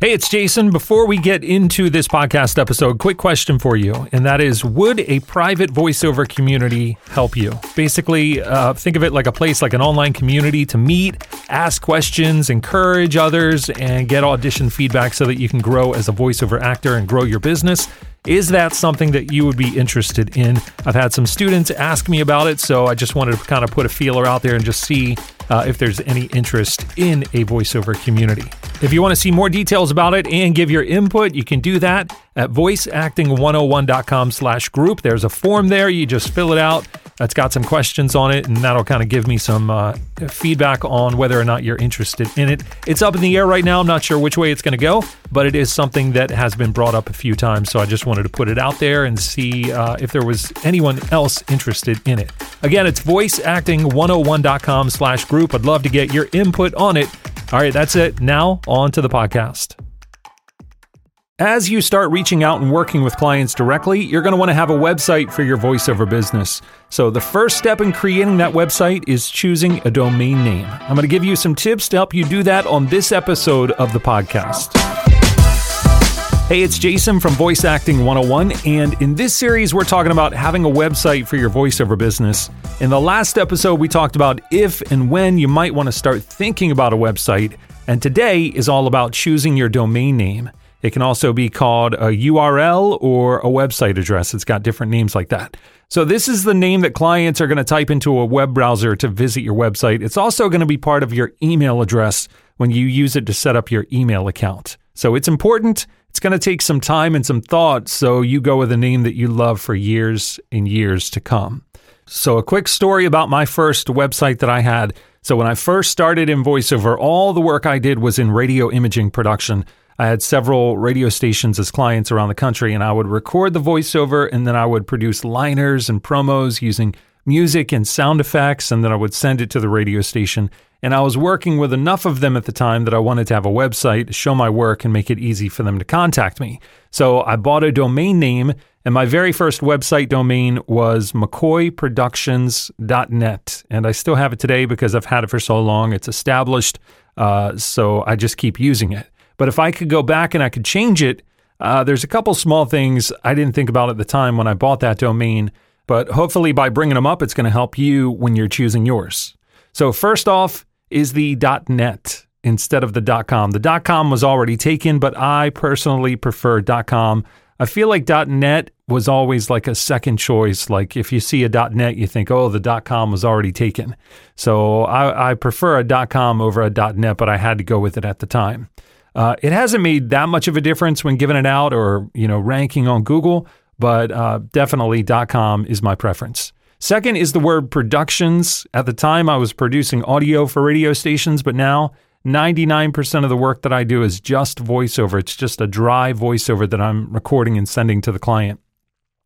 Hey, it's Jason. Before we get into this podcast episode, quick question for you, and that is Would a private voiceover community help you? Basically, uh, think of it like a place like an online community to meet, ask questions, encourage others, and get audition feedback so that you can grow as a voiceover actor and grow your business. Is that something that you would be interested in? I've had some students ask me about it, so I just wanted to kind of put a feeler out there and just see uh, if there's any interest in a voiceover community. If you want to see more details about it and give your input, you can do that at voiceacting101.com slash group. There's a form there. You just fill it out. That's got some questions on it, and that'll kind of give me some uh, feedback on whether or not you're interested in it. It's up in the air right now. I'm not sure which way it's going to go, but it is something that has been brought up a few times. So I just wanted to put it out there and see uh, if there was anyone else interested in it. Again, it's voiceacting101.com slash group. I'd love to get your input on it. All right, that's it. Now, on to the podcast. As you start reaching out and working with clients directly, you're going to want to have a website for your voiceover business. So, the first step in creating that website is choosing a domain name. I'm going to give you some tips to help you do that on this episode of the podcast. Hey, it's Jason from Voice Acting 101, and in this series, we're talking about having a website for your voiceover business. In the last episode, we talked about if and when you might want to start thinking about a website, and today is all about choosing your domain name. It can also be called a URL or a website address. It's got different names like that. So, this is the name that clients are going to type into a web browser to visit your website. It's also going to be part of your email address when you use it to set up your email account. So, it's important. It's going to take some time and some thought. So, you go with a name that you love for years and years to come. So, a quick story about my first website that I had. So, when I first started in voiceover, all the work I did was in radio imaging production. I had several radio stations as clients around the country, and I would record the voiceover and then I would produce liners and promos using music and sound effects, and then I would send it to the radio station. And I was working with enough of them at the time that I wanted to have a website, to show my work, and make it easy for them to contact me. So I bought a domain name, and my very first website domain was McCoyProductions.net. And I still have it today because I've had it for so long. It's established. Uh, so I just keep using it. But if I could go back and I could change it, uh, there's a couple small things I didn't think about at the time when I bought that domain, but hopefully by bringing them up, it's going to help you when you're choosing yours. So first off is the .net instead of the .com. The .com was already taken, but I personally prefer .com. I feel like .net was always like a second choice. Like if you see a .net, you think, oh, the .com was already taken. So I, I prefer a .com over a .net, but I had to go with it at the time. Uh, it hasn't made that much of a difference when giving it out or you know ranking on Google, but uh, definitely .com is my preference. Second is the word productions. At the time, I was producing audio for radio stations, but now 99% of the work that I do is just voiceover. It's just a dry voiceover that I'm recording and sending to the client.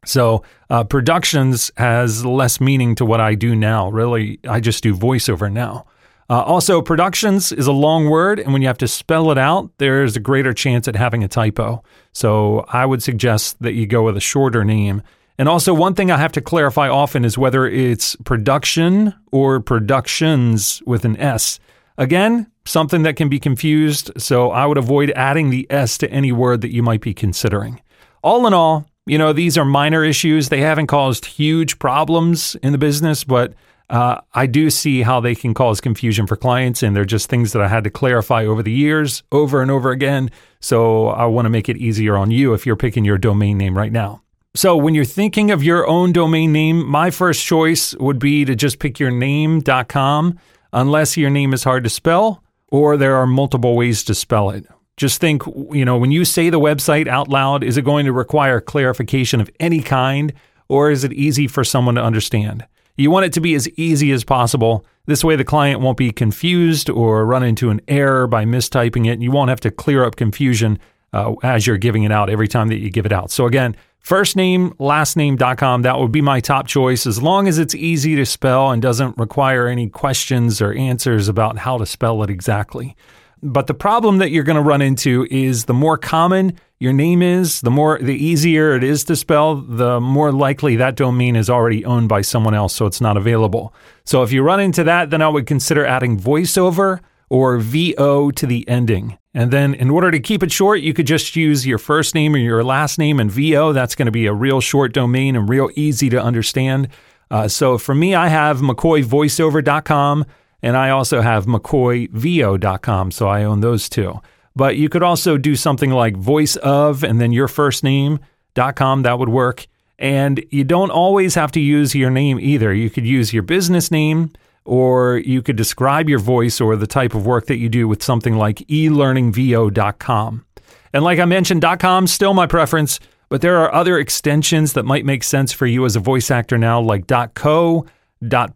So, uh, productions has less meaning to what I do now. Really, I just do voiceover now. Uh, also, productions is a long word, and when you have to spell it out, there's a greater chance at having a typo. So I would suggest that you go with a shorter name. And also, one thing I have to clarify often is whether it's production or productions with an S. Again, something that can be confused, so I would avoid adding the S to any word that you might be considering. All in all, you know, these are minor issues. They haven't caused huge problems in the business, but uh, I do see how they can cause confusion for clients, and they're just things that I had to clarify over the years, over and over again. So I want to make it easier on you if you're picking your domain name right now. So when you're thinking of your own domain name, my first choice would be to just pick your name.com, unless your name is hard to spell or there are multiple ways to spell it. Just think, you know, when you say the website out loud, is it going to require clarification of any kind, or is it easy for someone to understand? You want it to be as easy as possible. This way, the client won't be confused or run into an error by mistyping it. You won't have to clear up confusion uh, as you're giving it out every time that you give it out. So, again, first name, last name.com, that would be my top choice as long as it's easy to spell and doesn't require any questions or answers about how to spell it exactly. But the problem that you're going to run into is the more common your name is, the more the easier it is to spell, the more likely that domain is already owned by someone else, so it's not available. So if you run into that, then I would consider adding voiceover or VO to the ending. And then, in order to keep it short, you could just use your first name or your last name and VO. That's going to be a real short domain and real easy to understand. Uh, so for me, I have McCoyVoiceover.com and I also have McCoyVO.com. So I own those two. But you could also do something like voice of and then your first name.com. That would work. And you don't always have to use your name either. You could use your business name or you could describe your voice or the type of work that you do with something like elearningvo.com. And like I mentioned, .com still my preference, but there are other extensions that might make sense for you as a voice actor now like .co,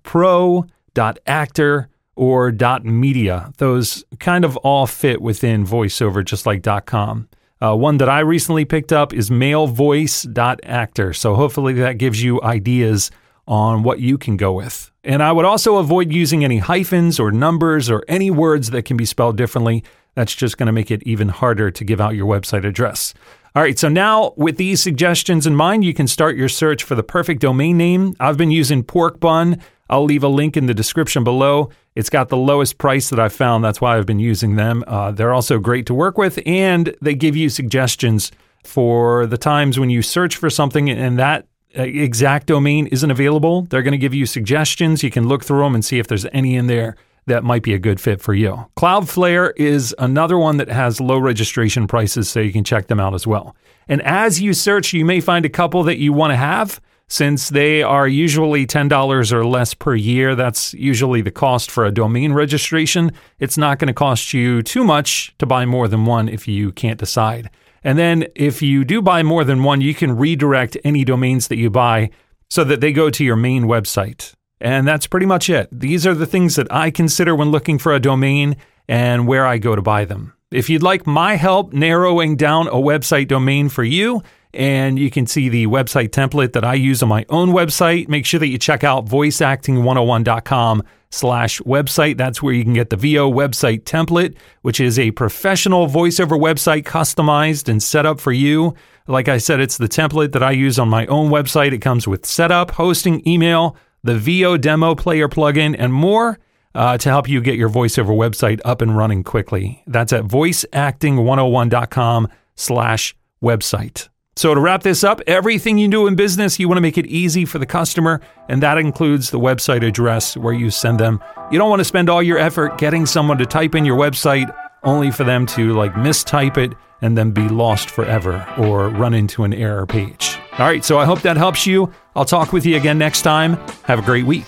.pro, .actor, or .media. Those kind of all fit within VoiceOver just like .com. Uh, one that I recently picked up is malevoice.actor. So hopefully that gives you ideas on what you can go with. And I would also avoid using any hyphens or numbers or any words that can be spelled differently. That's just going to make it even harder to give out your website address. All right, so now with these suggestions in mind, you can start your search for the perfect domain name. I've been using Porkbun. I'll leave a link in the description below. It's got the lowest price that I've found. That's why I've been using them. Uh, they're also great to work with, and they give you suggestions for the times when you search for something and that uh, exact domain isn't available, they're going to give you suggestions. You can look through them and see if there's any in there that might be a good fit for you. Cloudflare is another one that has low registration prices, so you can check them out as well. And as you search, you may find a couple that you want to have. Since they are usually $10 or less per year, that's usually the cost for a domain registration. It's not going to cost you too much to buy more than one if you can't decide. And then if you do buy more than one, you can redirect any domains that you buy so that they go to your main website. And that's pretty much it. These are the things that I consider when looking for a domain and where I go to buy them. If you'd like my help narrowing down a website domain for you, and you can see the website template that I use on my own website. Make sure that you check out voiceacting101.com slash website. That's where you can get the VO website template, which is a professional voiceover website customized and set up for you. Like I said, it's the template that I use on my own website. It comes with setup, hosting, email, the VO demo player plugin, and more. Uh, to help you get your voiceover website up and running quickly. That's at voiceacting101.com slash website. So, to wrap this up, everything you do in business, you want to make it easy for the customer, and that includes the website address where you send them. You don't want to spend all your effort getting someone to type in your website only for them to like mistype it and then be lost forever or run into an error page. All right, so I hope that helps you. I'll talk with you again next time. Have a great week.